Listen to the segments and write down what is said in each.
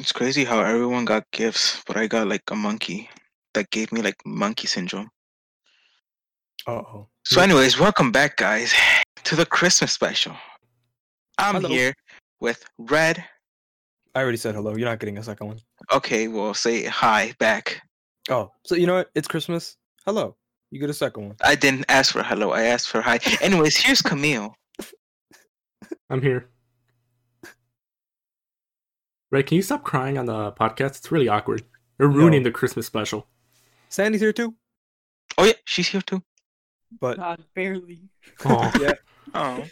It's crazy how everyone got gifts, but I got like a monkey that gave me like monkey syndrome. Uh oh. So, anyways, welcome back, guys, to the Christmas special. I'm Hello. here with Red. I already said hello. You're not getting a second one. Okay, well, say hi back. Oh, so you know what? It's Christmas. Hello. You get a second one. I didn't ask for hello. I asked for hi. Anyways, here's Camille. I'm here. Ray, can you stop crying on the podcast? It's really awkward. You're ruining No. the Christmas special. Sandy's here too, Oh yeah, she's here too. but God, barely. Oh, yeah, Oh,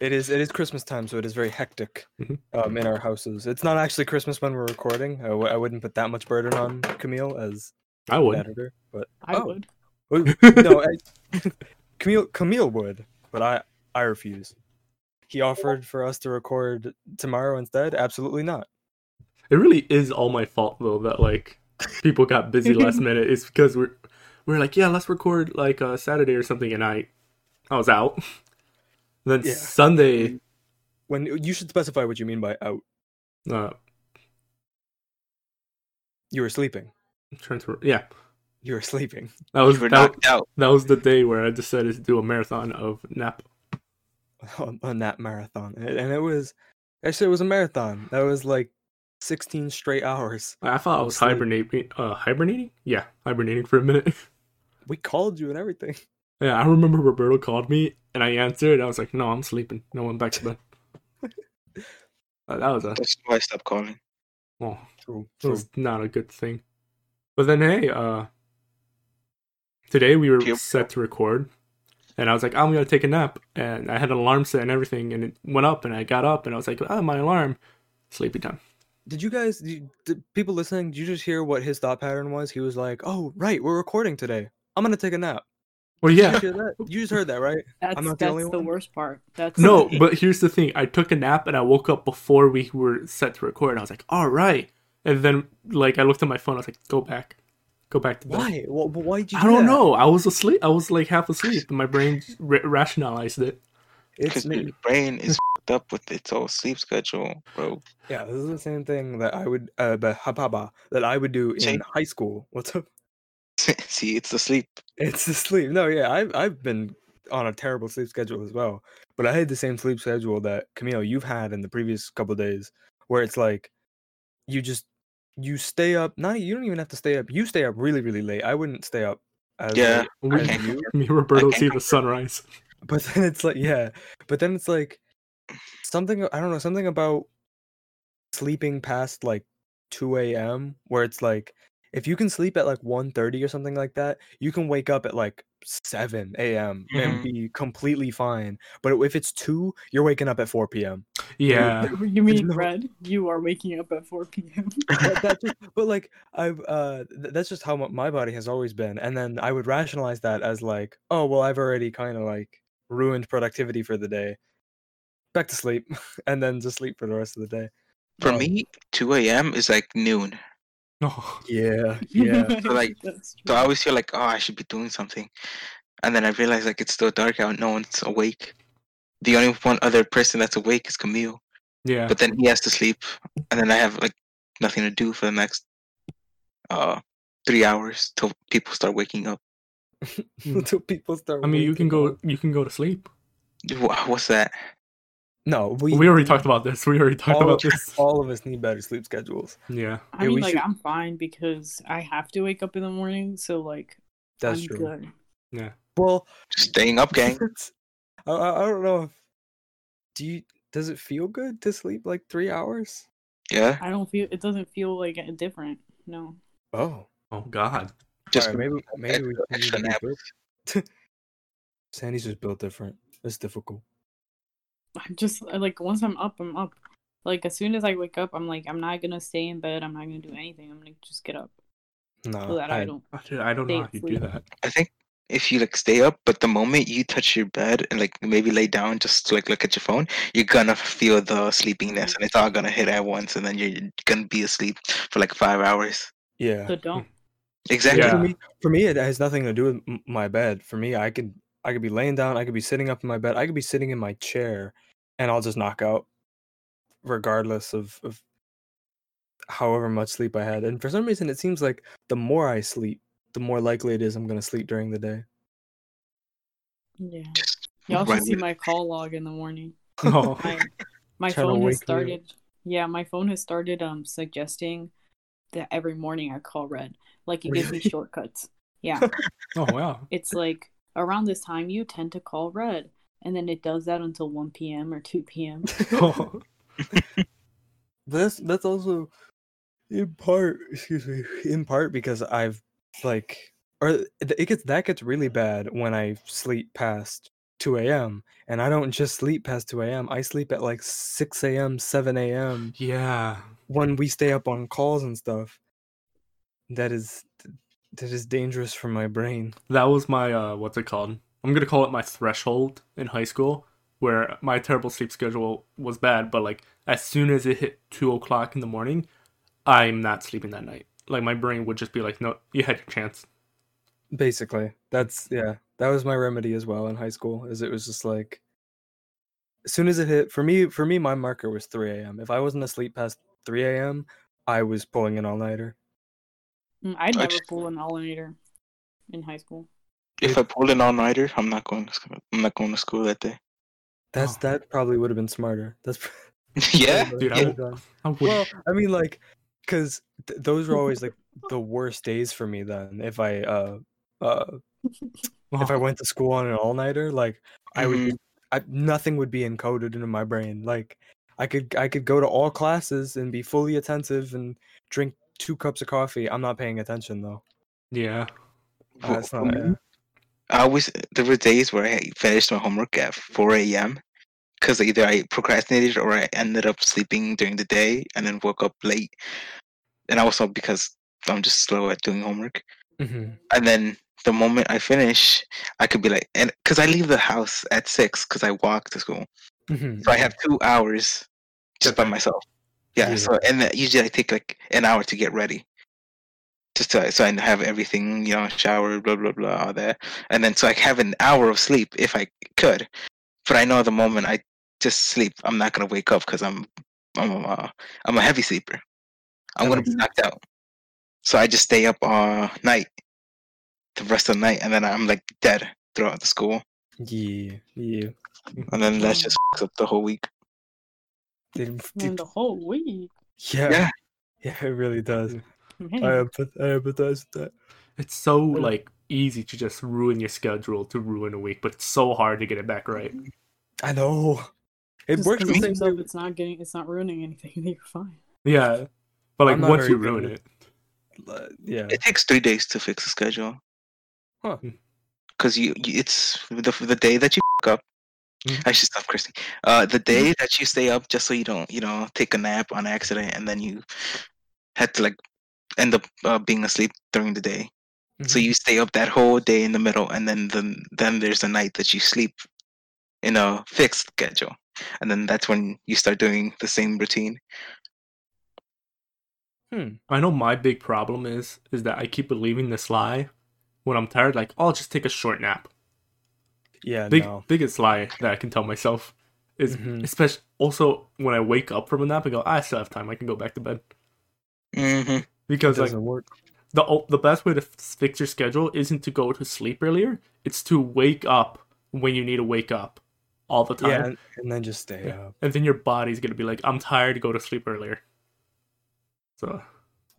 it is. It is Christmas time, so it is very hectic Mhm. um, in our houses. It's not actually Christmas when we're recording. I, w- I wouldn't put that much burden on Camille as I would. editor, but I Oh. would. No, I, Camille Camille would, but I I refuse. He offered for us to record tomorrow instead. Absolutely not. It really is all my fault though that like people got busy last minute. It's because we're we're like, yeah, let's record like uh, Saturday or something, and I I was out. then Yeah. Sunday, When you should specify what you mean by out. uh, You were sleeping. I'm trying to yeah, You were sleeping. that was you were that, knocked out. that was the day where I decided to do a marathon of nap. on, on that marathon, and and it was actually it was a marathon. That was like sixteen straight hours. I thought I was sleep. hibernating. Uh, hibernating? Yeah, hibernating for a minute. We called you and everything. Yeah, I remember Roberto called me and I answered. I was like, "No, I'm sleeping. No one back to bed." Uh, that was a That's why I stopped calling. well, True. it was not a good thing. But then, hey, uh, today we were Yep. set to record, and I was like, "I'm gonna take a nap," and I had an alarm set and everything, and it went up, and I got up, and I was like, "Ah, my alarm, sleepy time." Did you guys, did, did people listening, did you just hear what his thought pattern was? He was like, "Oh, right, we're recording today. I'm gonna take a nap." Well, Did yeah, you, hear that? you just heard that, right? That's I'm not the that's only the one? worst part. That's no, but here's the thing: I took a nap and I woke up before we were set to record. And I was like, "All right," and then like I looked at my phone. I was like, "Go back, go back to bed." Why? Well, why did you? I do don't that? know. I was asleep. I was like half asleep, and my brain ra- rationalized it. Because It's your brain is fed up with its whole sleep schedule, bro. yeah. This is the same thing that I would, uh, but hababa that I would do in See? high school. What's up? See, it's the sleep. It's the sleep. No, yeah, I've I've been on a terrible sleep schedule as well. But I had the same sleep schedule that Camille you've had in the previous couple days, where it's like you just you stay up. Not you don't even have to stay up. You stay up really really late. I wouldn't stay up. As Yeah, late I as can't you. Me and Roberto see the sunrise. But then it's like yeah. But then it's like something I don't know something about sleeping past like 2 a.m. where it's like if you can sleep at like 1.30 or something like that, you can wake up at like 7 a.m. and Mhm. be completely fine. But if it's 2, you're waking up at 4 p.m. Yeah, you mean No. Red? You are waking up at 4 p.m. But, that just, but like I've uh th- that's just how my body has always been. And then I would rationalize that as like, oh well I've already kind of like ruined productivity for the day. Back to sleep and then just sleep for the rest of the day. For Um, me, 2 a.m. is like noon. oh, Yeah, yeah. So, like, So I always feel like, oh, I should be doing something. And then I realize like it's still dark out, no one's awake. The only one other person that's awake is Camille. yeah. But then he has to sleep. And then I have like nothing to do for the next uh three hours till people start waking up. Until people start. I mean, you can waking go. up. You can go to sleep. Wha- What's that? No, we We already talked about this. We already talked all, about this. all of us need better sleep schedules. Yeah. I yeah, mean, like should... I'm fine because I have to wake up in the morning, so like That's I'm true. good. Yeah. Well, staying up, gang. I, I I don't know if do you does it feel good to sleep like three hours? Yeah. I don't feel it doesn't feel like different. No, Oh, Oh God. Just Alright, maybe maybe we extra, need extra to be nap. built- Sandy's just built different. It's difficult. I'm just uh, like once I'm up, I'm up. Like as soon as I wake up, I'm like I'm not gonna stay in bed. I'm not gonna do anything. I'm gonna just get up so No, that I, I, don't. Dude, I don't know how you do that. I think if you like stay up, but the moment you touch your bed and like maybe lay down just to like look at your phone, you're gonna feel the sleepiness and it's all gonna hit at once and then you're gonna be asleep for like five hours. yeah. So don't. Exactly. Yeah. For me, for me, it has nothing to do with my bed. For me, I could I could be laying down, I could be sitting up in my bed, I could be sitting in my chair, and I'll just knock out, regardless of. of however much sleep I had. And for some reason, it seems like the more I sleep, the more likely it is I'm gonna sleep during the day. Yeah. Y'all right should see my call log in the morning. Oh, My my phone wake has you started. Yeah, my phone has started um suggesting that every morning I call red. Like it gives me shortcuts. Yeah. oh wow. it's like around this time you tend to call red. And then it does that until 1 p.m. or 2 p.m. Oh, That's that's also in part, excuse me, in part because I've like, or it it gets that gets really bad when I sleep past 2 a.m. and I don't just sleep past 2 a.m. I sleep at like 6 a.m., 7 a.m. yeah. when we stay up on calls and stuff. That is that is dangerous for my brain. That was my uh what's it called? I'm gonna call it my threshold in high school, where my terrible sleep schedule was bad, but like as soon as it hit two o'clock in the morning, I'm not sleeping that night. Like my brain would just be like, No, you had your chance. Basically, that's yeah. That was my remedy as well in high school. Is it was just like, as soon as it hit for me, for me, my marker was 3 a.m. If I wasn't asleep past 3 a.m., I was pulling an all nighter. Mm, I'd I never just- pull an all-nighter in high school. If I pull an all nighter, I'm not going to school. I'm not going to school that day. That's Oh. that probably would have been smarter. That's yeah, Dude, I yeah. would- I would well, I mean, like, because th- those were always like the worst days for me. Then, if I uh uh if I went to school on an all nighter, like I would, Mhm. I, nothing would be encoded into my brain. Like I could, I could go to all classes and be fully attentive and drink two cups of coffee. I'm not paying attention though. Yeah. Uh, it's For not, me, yeah. I always there were days where I finished my homework at 4 a.m. because either I procrastinated or I ended up sleeping during the day and then woke up late. And also because I'm just slow at doing homework. Mhm. And then the moment I finish, I could be like, and because I leave the house at six because I walk to school, Mhm. so I have two hours just by myself. Yeah. Yeah. So and usually I take like an hour to get ready. Just to, so I have everything, you know, shower, blah blah blah, all that, and then so I have an hour of sleep if I could. But I know the moment I just sleep, I'm not gonna wake up because I'm, I'm, uh, I'm a heavy sleeper. I'm gonna be knocked out. So I just stay up all night, the rest of the night, and then I'm like dead throughout the school, Yeah, yeah. and then that Mm. just fucks up the whole week. They- And the whole week. yeah, Yeah. yeah, it really does. Man. I empath- I empathize with that. It's so like easy to just ruin your schedule to ruin a week, but it's so hard to get it back right. I know. It Just works the convince same it's not getting it's not ruining anything, you're fine. Yeah. But like once you ruin at it. uh, Yeah. It takes three days to fix a schedule. Huh. Because you, you, it's the the day that you f- up. Mhm. I should stop cursing. Uh, the day that you stay up just so you don't, you know, take a nap on accident, and then you had to like end up uh, being asleep during the day. So Mhm. you stay up that whole day in the middle, and then the, then there's a night that you sleep in a fixed schedule, and then that's when you start doing the same routine. Hmm. I know my big problem is is that I keep believing this lie when I'm tired, like, oh, I'll just take a short nap. Yeah. Big no. biggest lie that I can tell myself is Mhm. especially also when I wake up from a nap and go, I still have time, I can go back to bed. hmm It Because like doesn't work. the the best way to fix your schedule isn't to go to sleep earlier. It's to wake up when you need to wake up all the time, Yeah, and, and then just stay Yeah. up. and then your body's gonna be like, "I'm tired to go to sleep earlier." So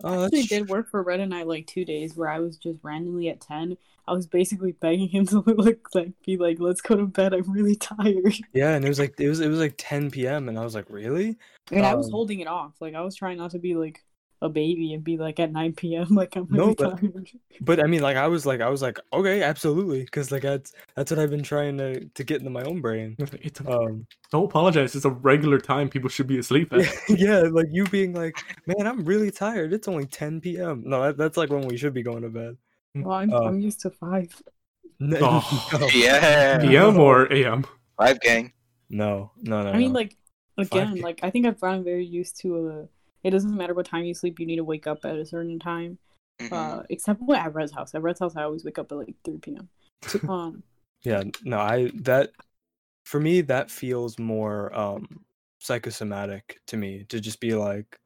Oh, Actually, it did work for Red and I like two days where I was just randomly at ten. I was basically begging him to like like be like, "Let's go to bed. I'm really tired." yeah, and it was like it was it was like 10 p.m. and I was like, really? And I was Um, holding it off. Like I was trying not to be like a baby and be like at nine p.m. Like I'm No, really but- tired. But I mean, like I was like I was like, okay, absolutely, because like that's that's what I've been trying to to get into my own brain. it's a, Um, don't apologize. It's a regular time people should be asleep at. yeah, like you being like, man, I'm really tired. It's only 10 p.m. No, that, that's like when we should be going to bed. Well, I'm, Uh, I'm used to five. No, Oh. no, Yeah, PM or AM? five gang. no, no, no. I mean, no. like again, Five. like I think I've gotten very used to uh It doesn't matter what time you sleep; you need to wake up at a certain time. Mhm. Uh, except well, at Red's house. At Red's house, I always wake up at like three p.m. Um, yeah, no, I that for me that feels more um psychosomatic to me to just be like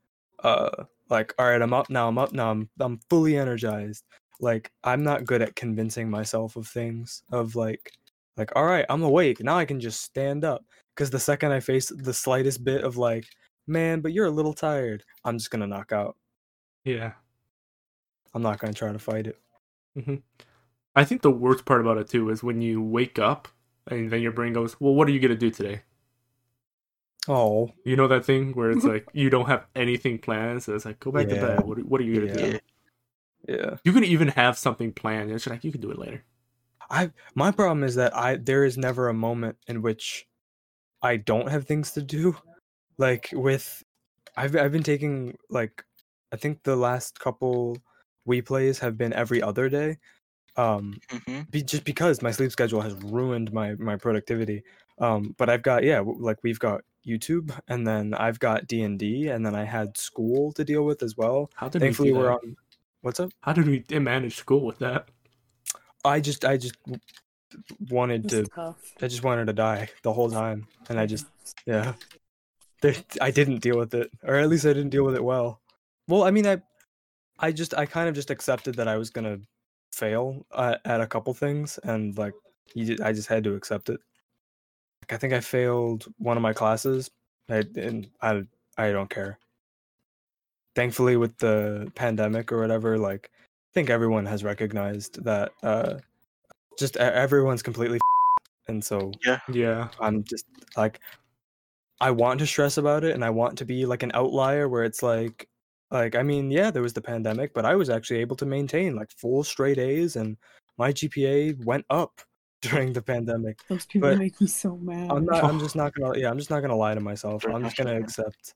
uh like all right i'm up now i'm up now i'm, I'm fully energized like i'm not good at convincing myself of things of like like all right i'm awake now i can just stand up because the second i face the slightest bit of like man but you're a little tired i'm just gonna knock out Yeah. i'm not gonna try to fight it mm-hmm. I think the worst part about it too is when you wake up and then your brain goes, "Well, what are you gonna do today?" oh You know that thing where it's like you don't have anything planned, so it's like go back to bed. What are, what are you gonna Yeah. do? yeah You can even have something planned. It's like you can do it later. I my problem is that I there is never a moment in which I don't have things to do. Like with I've I've been taking like I think the last couple we plays have been every other day. Um hmm be, just because my sleep schedule has ruined my my productivity. Um but I've got yeah, like we've got YouTube and then I've got D&D and then I had school to deal with as well. How did Thankfully we do we're on What's up? How did we manage school with that? I just I just wanted It's to tough. I just wanted to die the whole time, and I just yeah, There- I didn't deal with it, or at least I didn't deal with it well. Well, I mean, I, I just I kind of just accepted that I was gonna fail uh, at a couple things, and like you, I just had to accept it. Like, I think I failed one of my classes, I, and I I don't care. Thankfully, with the pandemic or whatever, like I think everyone has recognized that uh, just e- everyone's completely, and so yeah, Yeah. I'm just like I want to stress about it and I want to be like an outlier where it's like like I mean, yeah, there was the pandemic, but I was actually able to maintain like full straight A's and my GPA went up during the pandemic. Those people But make me so mad. I'm not I'm just not to yeah, I'm just not to lie to myself. I'm just to accept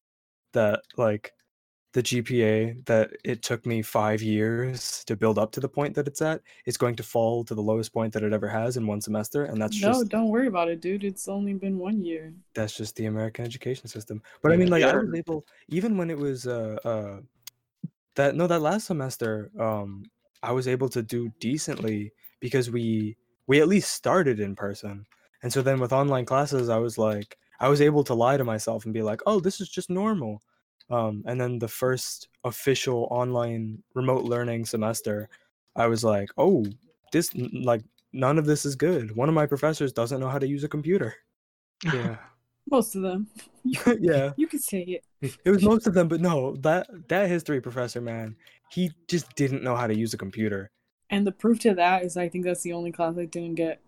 that like the GPA that it took me 5 years to build up to the point that it's at is going to fall to the lowest point that it ever has in one semester and that's no, just don't worry about it, dude. It's only been one year. that's just the American education system. But I mean, like, I was able, even when it was uh, uh, that no, that last semester, um, I was able to do decently because we we at least started in person, and so then with online classes, I was like, I was able to lie to myself and be like, oh, this is just normal. Um, and then the first official online remote learning semester, I was like, oh, this like none of this is good. One of my professors doesn't know how to use a computer. Yeah. Most of them. yeah. You could say it. It was most of them, but no, that that history professor, man, he just didn't know how to use a computer. And the proof to that is I think that's the only class I didn't get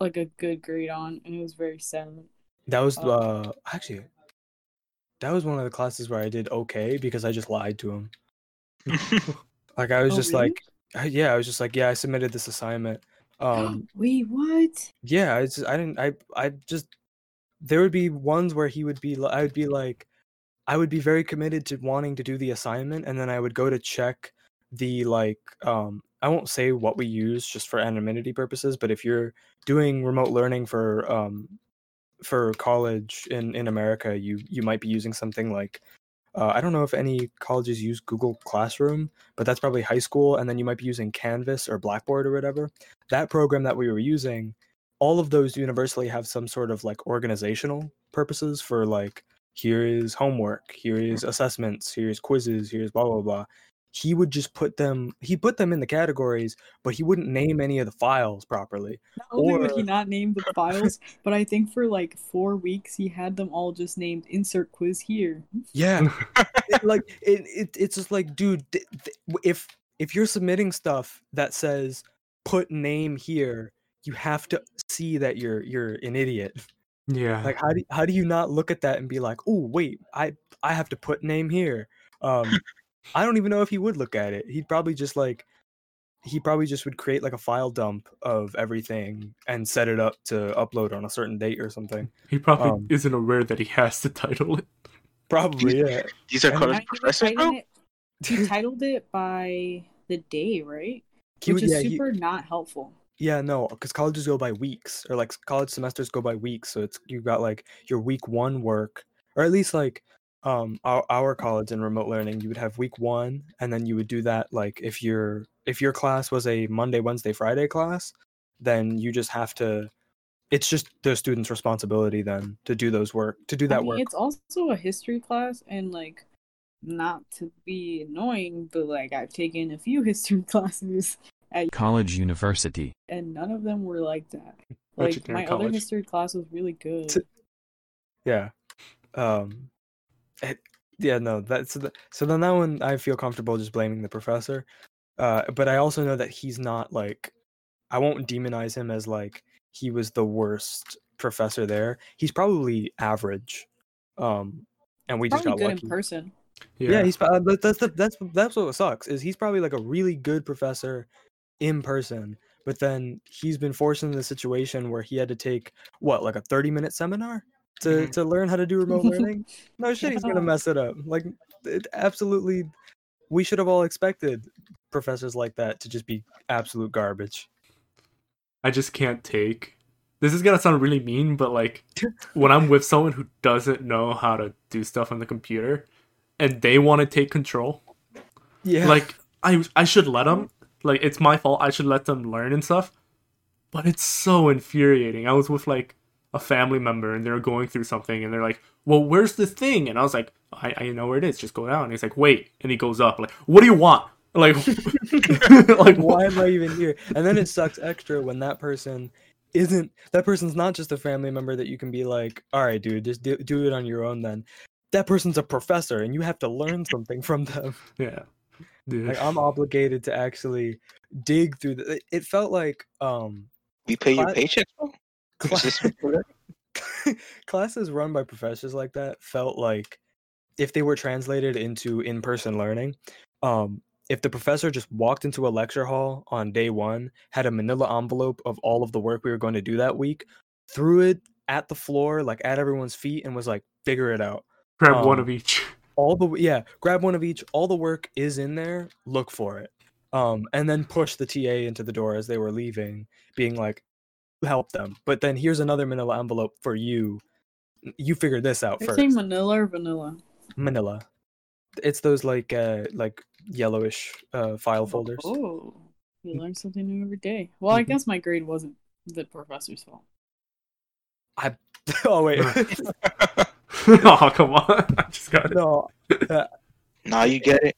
like a good grade on, and it was very sad. That was Oh. uh actually that was one of the classes where I did okay because I just lied to him. Like I was Oh, just really? like yeah, I was just like, yeah, I submitted this assignment. Um Wait, what? yeah, I just I didn't I I just there would be ones where he would be I would be like I would be very committed to wanting to do the assignment and then I would go to check the like um I won't say what we use just for anonymity purposes, but if you're doing remote learning for um for college in in America, you you might be using something like uh, I don't know if any colleges use Google Classroom, but that's probably high school, and then you might be using Canvas or Blackboard or whatever. That program that we were using, all of those universally have some sort of like organizational purposes for like here is homework, here is assessments, here's quizzes, here's blah blah blah. He would just put them. He put them in the categories, but he wouldn't name any of the files properly. Not only would he not name the files, but I think for like four weeks he had them all just named insert quiz here. Yeah, it- like it, it it's just like dude th- th- if if you're submitting stuff that says put name here you have to see that you're you're an idiot Yeah. like how do how do you not look at that and be like oh wait i i have to put name here um i don't even know if he would look at it he'd probably just like he probably just would create like a file dump of everything and set it up to upload on a certain date or something he probably um, isn't aware that he has to title it. probably yeah These are And- college professors, bro. it- He titled it by the day, right? He Which would- is yeah, he- super not helpful. Yeah, no, because colleges go by weeks, or like college semesters go by weeks. So it's you got like your week one work, or at least like um our, our college in remote learning, you would have week one, and then you would do that like if your if your class was a Monday, Wednesday, Friday class, then you just have to. It's just the student's responsibility then to do those work to do that I mean, work. It's also a history class, and like not to be annoying, but like I've taken a few history classes at College University. and none of them were like that. Like do in my other history class was really good. T- Yeah. Um. It- yeah. No. That's the, so. Then that one, I feel comfortable just blaming the professor. Uh. But I also know that he's not like. I won't demonize him as like he was the worst professor there. He's probably average. Um. And we just got good lucky. in person. Yeah, he's uh, but that's the, that's that's what sucks is he's probably like a really good professor in person, but then he's been forced into the situation where he had to take what like a thirty minute seminar to Mhm. to learn how to do remote learning. No shit, he's gonna mess it up. Like it absolutely, we should have all expected professors like that to just be absolute garbage. I just can't take. This is gonna sound really mean, but like when I'm with someone who doesn't know how to do stuff on the computer, and they want to take control, Yeah, like I I should let them. Like it's my fault. I should let them learn and stuff. But it's so infuriating. I was with like a family member, and they're going through something, and they're like, "Well, where's the thing?" And I was like, "I I know where it is. Just go down." And he's like, "Wait," and he goes up. Like, what do you want? Like, like why am I even here? And then it sucks extra when that person isn't that person's not just a family member that you can be like, all right, dude, just do, do it on your own then. That person's a professor and you have to learn something from them. Yeah, dude. Like I'm obligated to actually dig through the it, it felt like um We pay your paycheck. Bro? Is Cla- this what we're- classes run by professors like that felt like if they were translated into in-person learning um if the professor just walked into a lecture hall on day one had a manila envelope of all of the work we were going to do that week threw it at the floor like at everyone's feet and was like figure it out Grab one um, of each. all the yeah grab one of each all the work is in there look for it um and then push the ta into the door as they were leaving being like help them but then here's another manila envelope for you you figure this out You're first saying Manila or Vanilla? manila it's those like uh like yellowish uh file folders Oh, you learn something new every day. Well, I Mhm. guess my grade wasn't the professor's fault. I oh wait oh come on! I just got it. no now you get it.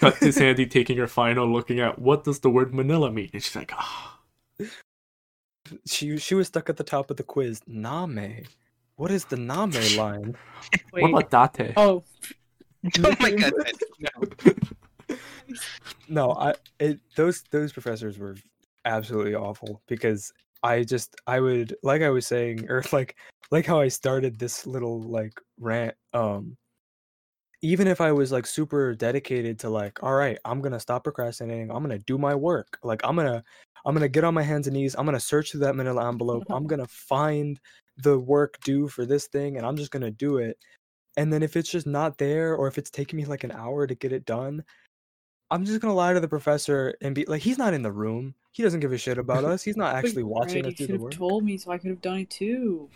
Cut to Sandy taking her final, looking at what does the word Manila mean, and she's like, ah. She she was stuck at the top of the quiz name what is the name line Wait. What about date? oh, Oh my god. no. no i it, those those professors were absolutely awful because i just i would like i was saying or like like how i started this little like rant um even if i was like super dedicated to like all right i'm gonna stop procrastinating i'm gonna do my work like i'm gonna i'm gonna get on my hands and knees i'm gonna search through that manila envelope i'm gonna find the work due for this thing and i'm just gonna do it and then if it's just not there or if it's taking me like an hour to get it done I'm just gonna lie to the professor and be like, he's not in the room. He doesn't give a shit about us. He's not actually watching right, us you do should the have work. told me so I could have done it too.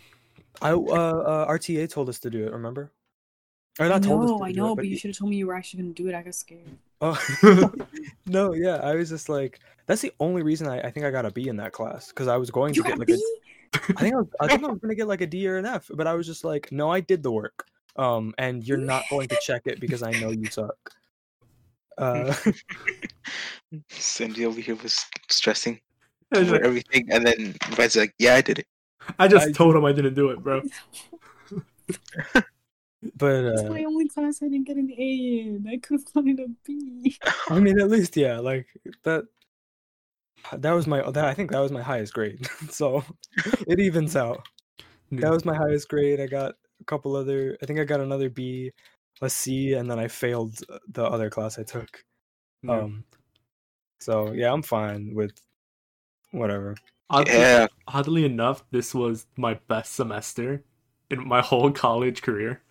I uh, uh RTA told us to do it. Remember? Or I not told us know, to I do know, it, but you should have told me you were actually gonna do it. I got scared. Oh no, yeah. I was just like, that's the only reason I, I think I got a B in that class because I was going You to get got like B? a I think I, was, I think I was gonna get like a D or an F, but I was just like, no, I did the work. Um, and you're not going to check it because I know you suck. Uh, Cindy over here was stressing I over everything, and then Red's like, "Yeah, I did it." I just I- told him I didn't do it, bro. But That's uh, my only class I didn't get an A in. I could have gotten a B. I mean, at least yeah, like that. That was my. That, I think that was my highest grade. so it evens out. That was my highest grade. I got a couple other. I think I got another B, a C, and then I failed uh, the other class I took. Yeah. Um. So yeah, I'm fine with whatever. Oddly, Yeah, oddly enough, this was my best semester in my whole college career.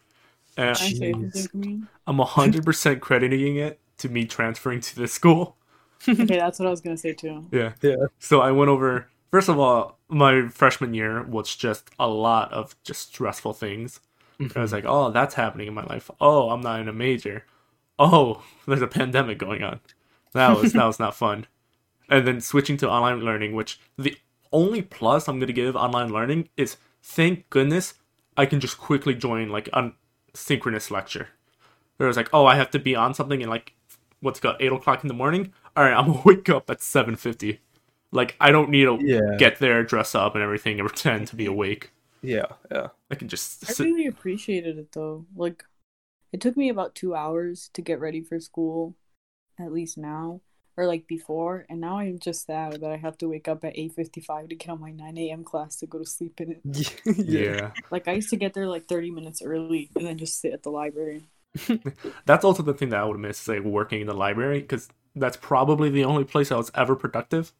And I say Jeez. something for me. I'm 100% crediting it to me transferring to this school. Okay, that's what I was gonna say too. Yeah. Yeah. So I went over. First of all, my freshman year was just a lot of just stressful things. I was mm-hmm. like, oh, that's happening in my life. Oh, I'm not in a major. Oh, there's a pandemic going on. That was that was not fun. And then switching to online learning, which the only plus I'm gonna give online learning is thank goodness I can just quickly join like a synchronous lecture. It was like, oh, I have to be on something in like what's it got eight o'clock in the morning. All right, I'm gonna wake up at seven fifty. Like I don't need to Yeah. get there, dress up, and everything, and pretend to be awake. Yeah. Yeah. I can just I really appreciated it though. Like, it took me about two hours to get ready for school, at least now, or like before, and now I'm just sad that I have to wake up at eight fifty five to get on my nine a.m. class to go to sleep in it. yeah. Like I used to get there like thirty minutes early and then just sit at the library. That's also the thing that I would miss, is like working in the library, because that's probably the only place I was ever productive.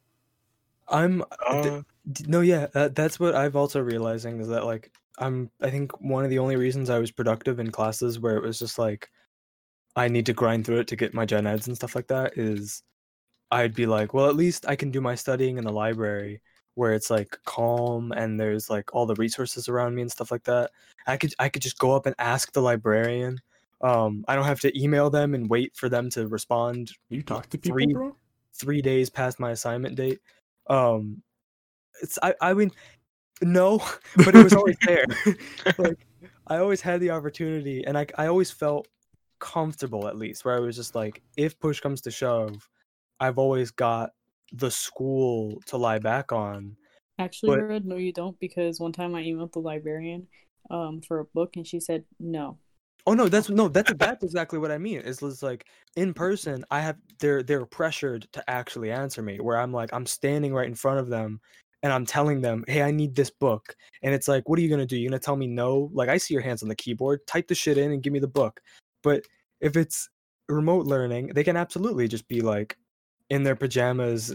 I'm Uh, D- No, yeah, that, that's what I've also realizing is that like I'm I think one of the only reasons I was productive in classes where it was just like I need to grind through it to get my gen eds and stuff like that is I'd be like, well, at least I can do my studying in the library where it's like calm and there's like all the resources around me and stuff like that. I could I could just go up and ask the librarian. Um, I don't have to email them and wait for them to respond You talk to people, Three- bro. three days past my assignment date. Um, it's I I mean, no, but it was always there. like I always had the opportunity, and I I always felt comfortable at least where I was just like, if push comes to shove, I've always got the school to lie back on. Actually, But- Red, no, you don't, because one time I emailed the librarian um for a book and she said no. Oh no, that's no, that's that's exactly what I mean. Is it's like in person, I have they're they're pressured to actually answer me. Where I'm like, I'm standing right in front of them, and I'm telling them, hey, I need this book, and it's like, what are you gonna do? You're gonna tell me no? Like I see your hands on the keyboard. Type the shit in and give me the book. But if it's remote learning, they can absolutely just be like in their pajamas,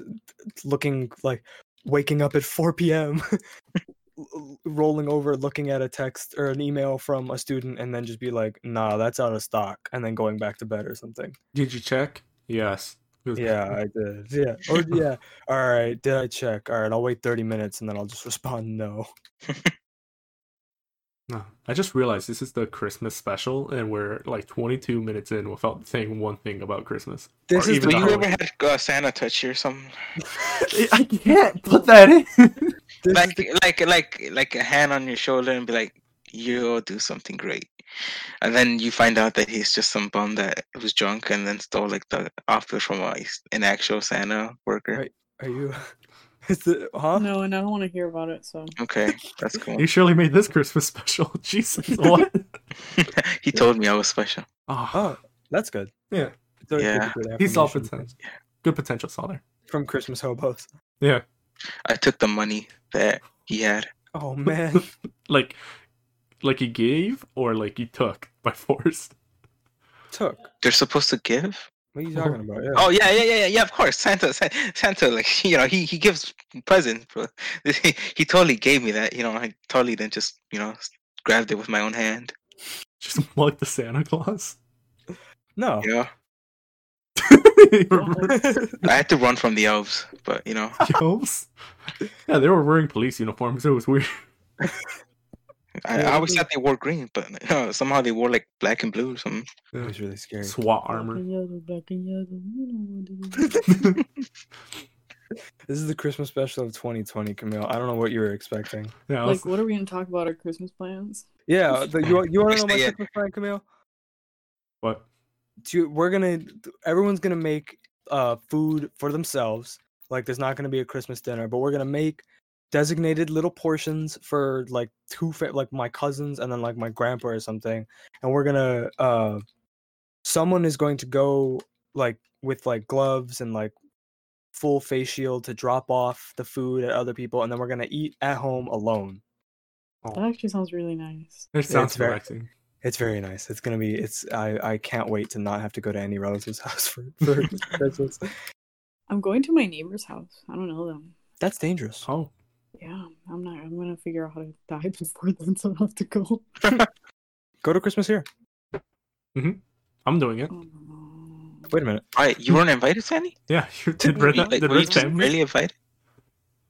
looking like waking up at 4 p.m. rolling over looking at a text or an email from a student and then just be like nah that's out of stock and then going back to bed or something Did you check? Yes. Yeah i did yeah or yeah all right did i check all right i'll wait 30 minutes and then i'll just respond no No, I just realized this is the Christmas special, and we're like 22 minutes in without saying one thing about Christmas. This Or is do you the ever had uh, Santa touch you or something? I can't put that in. Like, the- like, like, like a hand on your shoulder and be like, "You'll do something great," and then you find out that he's just some bum that was drunk and then stole like the outfit from a, an actual Santa worker. Right. are you is it huh No, and I don't want to hear about it. So Okay, that's cool. you surely made this Christmas special. Jesus, what? he told me I was special. oh, oh that's good Yeah. It's always good Yeah. to get he saw affirmation potential. Good potential saw there. from christmas hobos Yeah. I took the money that he had. oh man Like, like he gave or like he took by force. took They're supposed to give. What are you talking about yeah Oh yeah, yeah, yeah, yeah, yeah. Of course, Santa, Santa, like you know, he he gives presents. But he, he totally gave me that. You know, I totally then just you know grabbed it with my own hand. Just like the Santa Claus. no You know, I had to run from the elves, but you know, Elves? Yeah, they were wearing police uniforms. It was weird. I, I always thought they wore green, but you know, somehow they wore like black and blue or something. it was really scary SWAT armor. and yellow, black and yellow. You know what it is. this is the christmas special of 2020 camille i don't know what you were expecting Yeah, I was- like, what are we gonna talk about? Our Christmas plans? yeah the, you, you want to know my Yeah. christmas plan camille what? do we're gonna everyone's gonna make uh food for themselves like there's not gonna be a christmas dinner but we're gonna make designated little portions for like two fa- like my cousins and then like my grandpa or something and we're gonna uh someone is going to go like with like gloves and like full face shield to drop off the food at other people and then we're gonna eat at home alone That actually sounds really nice. It sounds very- relaxing. it's very nice it's gonna be it's i i can't wait to not have to go to any relative's house for for christmas I'm going to my neighbor's house. I don't know them. that's dangerous Oh, Yeah, I'm not. I'm gonna figure out how to die before then, so I don't have to go. go to christmas here I'm doing it. Um, wait a minute Why you weren't invited, Sandy? Yeah, you did Red, You- did like, were you just really invited?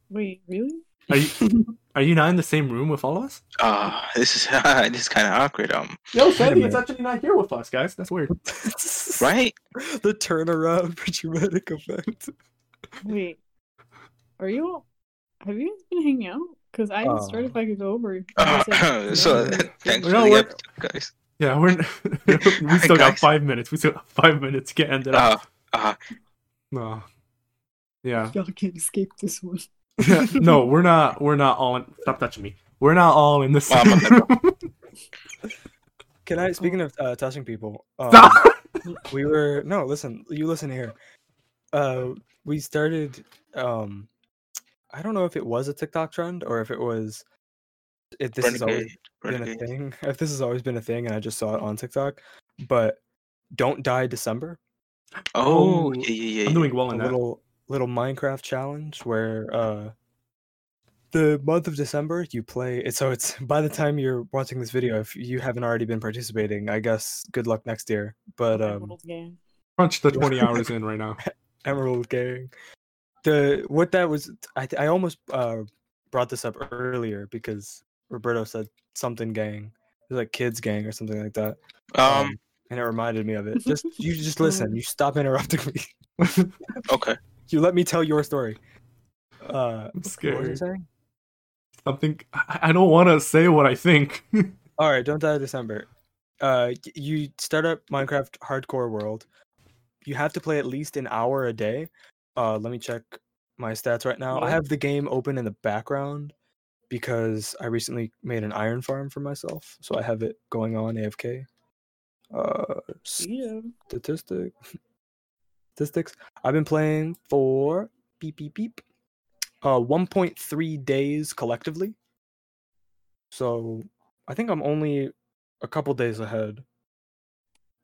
Wait, really? Are you are you not in the same room with all of us? Oh, this is this is kind of awkward. Um, No, Sandy, it's actually not here with us, guys. That's weird. right? the turnaround for dramatic effect Wait, are you? all Have you guys been hanging out? Because I asked Red if I could go over. and they said Uh, so no. thanks No, for the episode, guys. Yeah, we're we still got five minutes. We still got five minutes to get ended Uh, up. uh, No. Yeah. Y'all can't escape this one. no, we're not. We're not all. In, stop touching me. We're not all in the same my bad, room. Can I? Speaking of uh, touching people, um, Stop. we were no. Listen, you listen here. Uh, we started. Um, I don't know if it was a TikTok trend or if it was. If this has always Renegade. been a thing. If this has always been a thing, and I just saw it on TikTok, but don't die December. Oh, Oh, yeah, yeah, yeah. I'm doing well a in that. little little Minecraft challenge where uh the month of December you play it so it's by the time you're watching this video if you haven't already been participating I guess good luck next year but um Emerald Gang. Crunch the 20 hours in right now. Emerald Gang the what that was I I almost uh brought this up earlier because Roberto said something gang it was like kids gang or something like that Um, and it reminded me of it just you just listen you stop interrupting me okay. you let me tell your story uh I'm what was I scared. saying? Something. I I don't want to say what I think. All right, don't die December. Uh, you start up Minecraft Hardcore World. You have to play at least an hour a day. Uh, let me check my stats right now. I have the game open in the background because I recently made an iron farm for myself, so I have it going on AFK. Uh, Yeah. statistic statistics. I've been playing for beep beep beep. Uh, 1.3 days collectively. So I think I'm only a couple days ahead.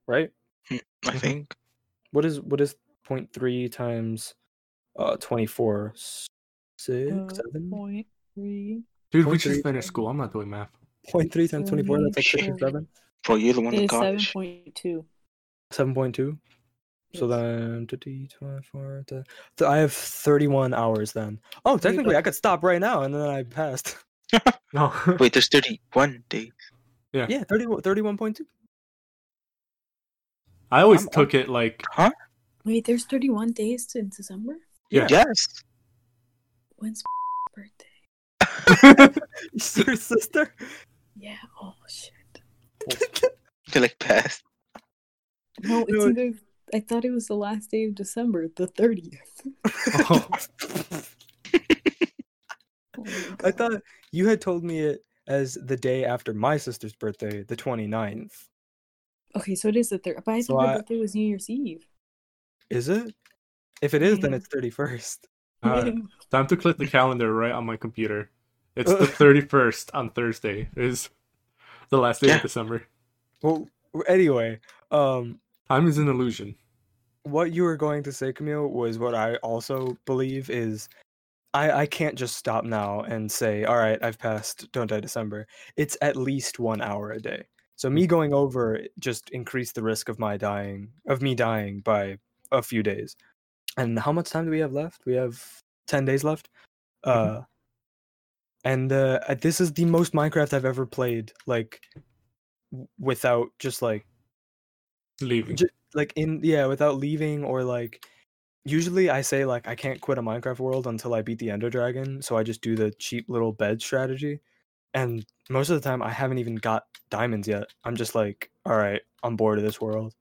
Right? I Mhm. think. What is what is 0.3 times uh 24? S- Six, Uh, seven? Point three. Dude, we just finished school. I'm not doing math. 0.3 times 24, that's like six or Seven. seven. Bro, you're the one It in is college. point two. 7.2. So then, to 24, so I have 31 hours then. Oh, technically, I could stop right now and then I passed. No. Wait, there's 31 days. Yeah, Yeah, 30, 31.2. I always I'm- took it like Huh? Wait, there's thirty one days in December. Yeah. Yes. When's birthday? Your sister? Yeah. Oh shit. You're like past. No, it's No, either. I thought it was the last day of December, the thirtieth. Oh. oh I thought you had told me it as the day after my sister's birthday, the 29th. Okay, so it is the third. But I So thought her I- birthday was New Year's Eve. Is it? If it is, then it's 31st. Alright, Yeah. time to click the calendar right on my computer. It's Uh. the 31st on Thursday. Is the last day Yeah. of December. Well, anyway, um, Time is an illusion. what you were going to say, Camille, was what I also believe is I, I can't just stop now and say, all right, I've passed Don't Die December. It's at least one hour a day. So me going over just increased the risk of my dying, of me dying by a few days. And how much time do we have left? We have 10 days left. Uh, and uh, this is the most Minecraft I've ever played, like, without just like Leaving. Ju- like in yeah without leaving or like usually i say like i can't quit a minecraft world until i beat the ender dragon so i just do the cheap little bed strategy and most of the time i haven't even got diamonds yet i'm just like all right i'm bored of this world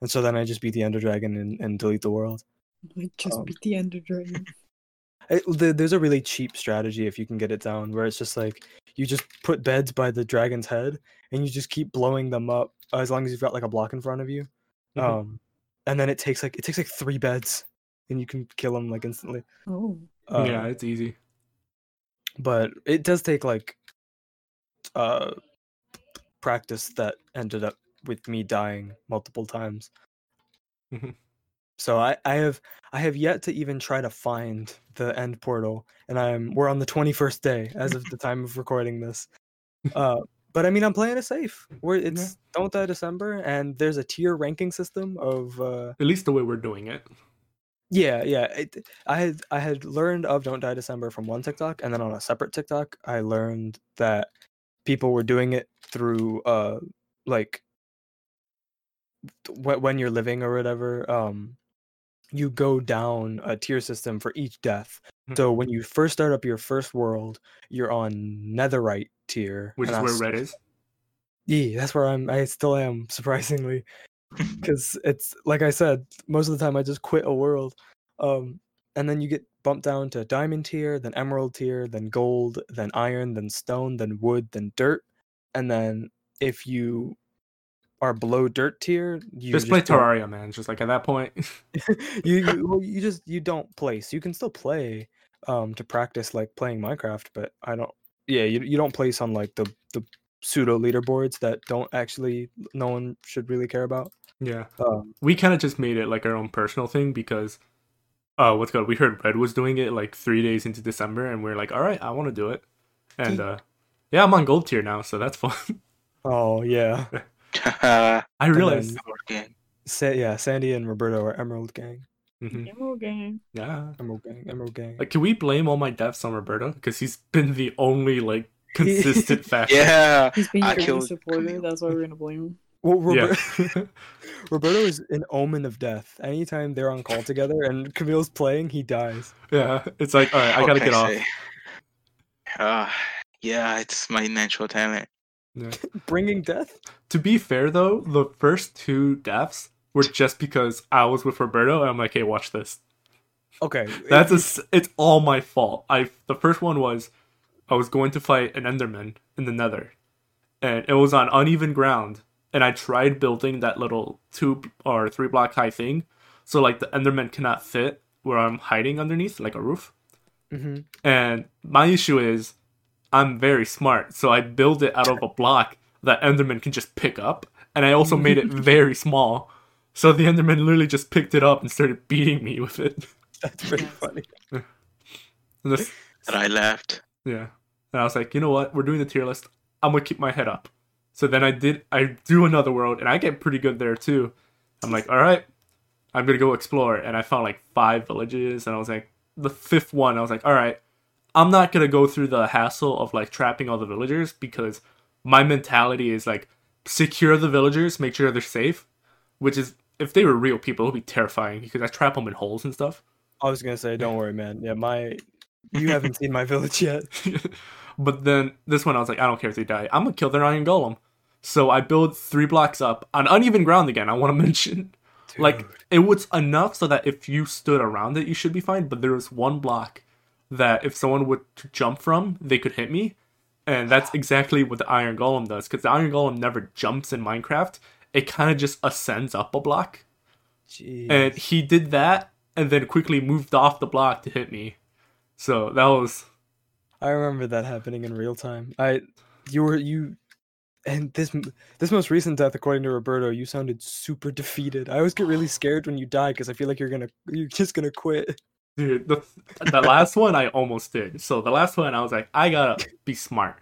and so then i just beat the ender dragon and, and delete the world Like just Um, beat the Ender Dragon. it, the, there's a really cheap strategy if you can get it down where it's just like you just put beds by the dragon's head and you just keep blowing them up as long as you've got like a block in front of you Mhm. um and then it takes like it takes like three beds and you can kill them like instantly Oh. uh, yeah, it's easy. but it does take like uh practice that ended up with me dying multiple times Mhm. So i i have i have yet to even try to find the end portal and i'm we're on the 21st day as of the time of recording this uh but i mean i'm playing it safe where it's don't die december and there's a tier ranking system of uh At least the way we're doing it. Yeah, yeah. It, I had I had learned of Don't Die December from one TikTok, and then on a separate TikTok, I learned that people were doing it through uh like when you're living or whatever. Um, you go down a tier system for each death. Mhm. So when you first start up your first world, you're on Netherite tier, Which is where that's- red is. Yeah, that's where I'm. I still am surprisingly, because it's like I said, most of the time I just quit a world, um, and then you get bumped down to diamond tier, then emerald tier, then gold, then iron, then stone, then wood, then dirt, and then if you are below dirt tier, you just play don't- Terraria, man. Just like at that point, you, you well, you just you don't place. You can still play um to practice like playing Minecraft, but I don't. Yeah, you you don't place on like the the pseudo leaderboards that don't actually no one should really care about. yeah, Um, we kind of just made it like our own personal thing because, uh, what's good? We heard Red was doing it like three days into December, and we are like, all right, I want to do it, and uh, yeah, I'm on gold tier now, so that's fun. oh yeah, I then- realized, Okay. Sa- yeah. Sandy and Roberto are Emerald Gang. Mhm. Emerald Gang. yeah. Emerald Gang. Emerald Gang. Like, can we blame all my deaths on Roberto because he's been the only like consistent factor? Yeah. He's been your only killed supporter. Camille. That's why we're gonna blame him. well, Yeah. Roberto is an omen of death. Anytime they're on call together and Camille's playing, he dies. yeah. It's like, all right, I gotta can get off. Uh, yeah, it's my natural talent. Yeah. Bringing death. To be fair though, the first two deaths were just because I was with Roberto and I'm like, hey, watch this. Okay, That's a, it's all my fault. I the first one was I was going to fight an Enderman in the Nether, and it was on uneven ground. And I tried building that little two or three block high thing, so like the Enderman cannot fit where I'm hiding underneath, like a roof. hmm And my issue is I'm very smart, so I build it out of a block that Enderman can just pick up, and I also made it very small. So the Enderman literally just picked it up and started beating me with it. That's pretty funny. And this- And I left. yeah. And I was like, you know what? We're doing the tier list. I'm gonna keep my head up. So then I did I do another world and I get pretty good there too. I'm like, all right, I'm gonna go explore. And I found like five villages and I was like the fifth one, I was like, all right, I'm not gonna go through the hassle of like trapping all the villagers because my mentality is like secure the villagers, make sure they're safe. Which is if they were real people, it would be terrifying because I trap them in holes and stuff. I was gonna say, don't worry, man. Yeah, my you haven't seen my village yet. but then this one, I was like, I don't care if they die. I'm gonna kill their iron golem. So I build three blocks up on uneven ground again. I want to mention, like, it was enough so that if you stood around it, you should be fine. But there was one block that if someone would jump from, they could hit me, and that's exactly what the iron golem does. Because the iron golem never jumps in Minecraft. It kind of just ascends up a block, Jeez. and he did that, and then quickly moved off the block to hit me. So that was I remember that happening in real time. I, you were you, and this this most recent death, according to Roberto, you sounded super defeated. I always get really scared when you die because I feel like you're gonna you're just gonna quit. Dude, the the last one I almost did. So the last one I was like, I gotta be smart.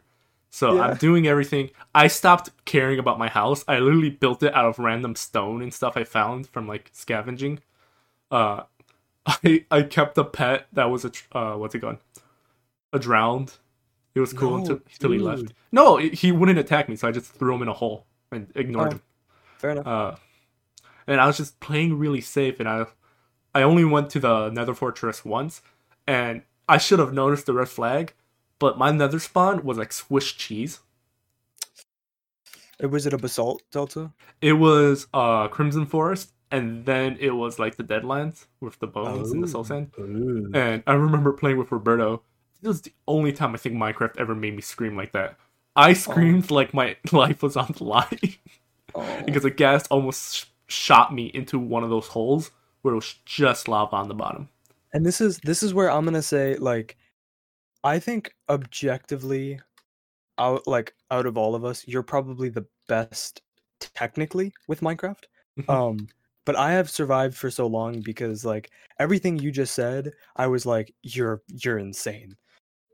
So Yeah. I'm doing everything. I stopped caring about my house. I literally built it out of random stone and stuff I found from like scavenging. Uh, I I kept a pet that was a uh what's it called? A drowned. It was cool No, until, until he left. No, he wouldn't attack me, so I just threw him in a hole and ignored Oh. him. Fair enough. Uh, and I was just playing really safe, and I, I only went to the Nether Fortress once, and I should have noticed the red flag, but my Nether spawn was like Swiss cheese. Uh, was it a basalt delta? It was uh Crimson Forest, and then it was like the Deadlands with the bones and the soul Oh. sand. And I remember playing with Roberto. This was the only time I think Minecraft ever made me scream like that. I screamed like my life was on the line. Oh. because a ghast almost sh- shot me into one of those holes where it was just lava on the bottom. And this is this is where I'm gonna say like, I think objectively, out like out of all of us, you're probably the best technically with Minecraft. Mhm. um, but I have survived for so long because like everything you just said, I was like, you're you're insane.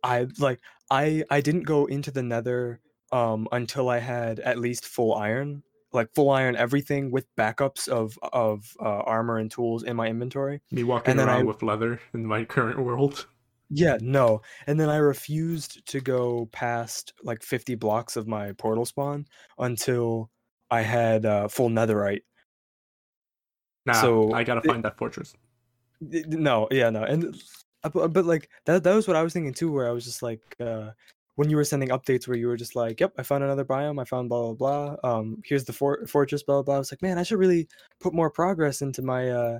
I like I I didn't go into the Nether um until I had at least full iron, like full iron everything with backups of of uh, armor and tools in my inventory. Me walking And around I- with leather in my current world. Yeah, no. And then I refused to go past like 50 blocks of my portal spawn until I had uh, full netherite. Nah, So, I gotta it- find that fortress. D- No, yeah, no. And uh, but, but like that that was what I was thinking too where I was just like uh when you were sending updates where you were just like, "Yep, I found another biome. I found blah blah blah. Um, here's the for- fortress. Blah blah blah." I was like, "Man, I should really put more progress into my uh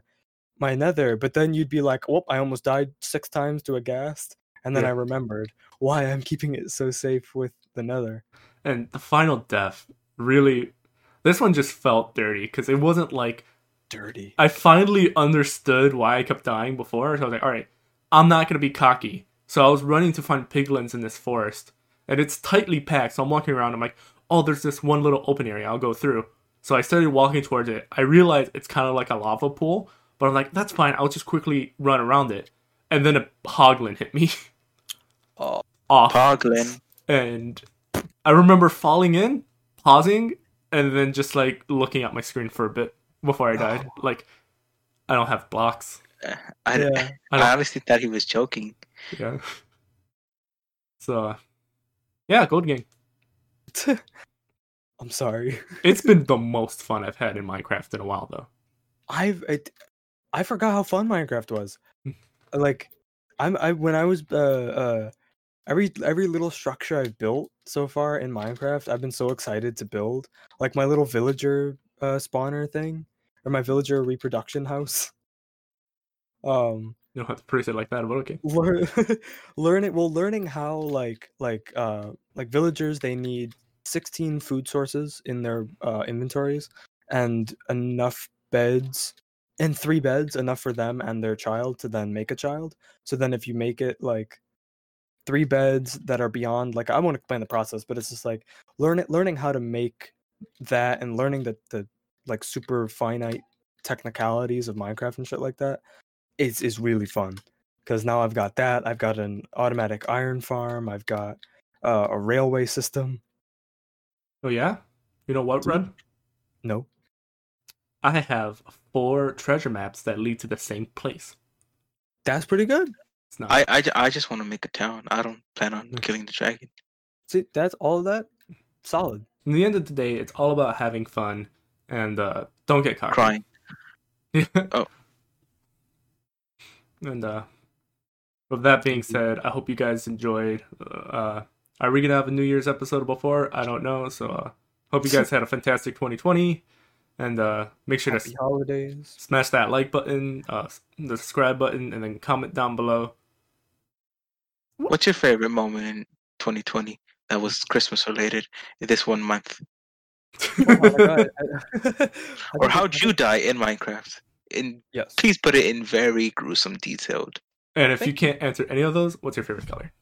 my Nether." But then you'd be like, "Oh, I almost died six times to a ghast," and then Yeah. I remembered why I'm keeping it so safe with the Nether. And the final death really, this one just felt dirty because it wasn't like Dirty. I finally understood why I kept dying before. So I was like, all right, I'm not gonna be cocky. So I was running to find piglins in this forest, and it's tightly packed. So I'm walking around. I'm like, oh, there's this one little open area. I'll go through. So I started walking towards it. I realized it's kind of like a lava pool, but I'm like, that's fine. I'll just quickly run around it. And then a hoglin hit me Oh, off, Poglin. and I remember falling in, pausing, and then just like looking at my screen for a bit before I died. Oh. Like, I don't have blocks. Uh, I, yeah. I I don't- honestly thought he was joking. Yeah. So, yeah, Gold Gang. I'm sorry. It's been the most fun I've had in Minecraft in a while, though. I've I, I forgot how fun Minecraft was. like I'm I when I was uh uh every every little structure I've built so far in Minecraft, I've been so excited to build. Like my little villager uh spawner thing or my villager reproduction house. Um You don't have to praise it like that, but okay. learn learn it well learning how like like uh like villagers they need 16 food sources in their uh inventories and enough beds and three beds enough for them and their child to then make a child so then if you make it like three beds that are beyond like i won't explain the process but it's just like learn it learning how to make that and learning the the like super finite technicalities of minecraft and shit like that is is really fun because now I've got that. I've got an automatic iron farm. I've got uh, a railway system. Oh, yeah? You know what, Red? No, I have four treasure maps that lead to the same place. that's pretty good. It's not. I, I, I just want to make a town. I don't plan on Yeah. killing the dragon. See, that's all that. Solid. In the end of the day, it's all about having fun and uh, don't get caught. Crying. Oh. And uh, with that being said, I hope you guys enjoyed. Uh, are we gonna have a New Year's episode before? I don't know. So uh, hope you guys had a fantastic 2020, and uh, make sure to holidays. smash that like button, uh, the subscribe button, and then comment down below. What's your favorite moment in 2020 that was Christmas related in this one month? Oh my God, I- I Or how'd you die in Minecraft? In Yes. please put it in very gruesome detailed. and if you can't answer any of those, what's your favorite color?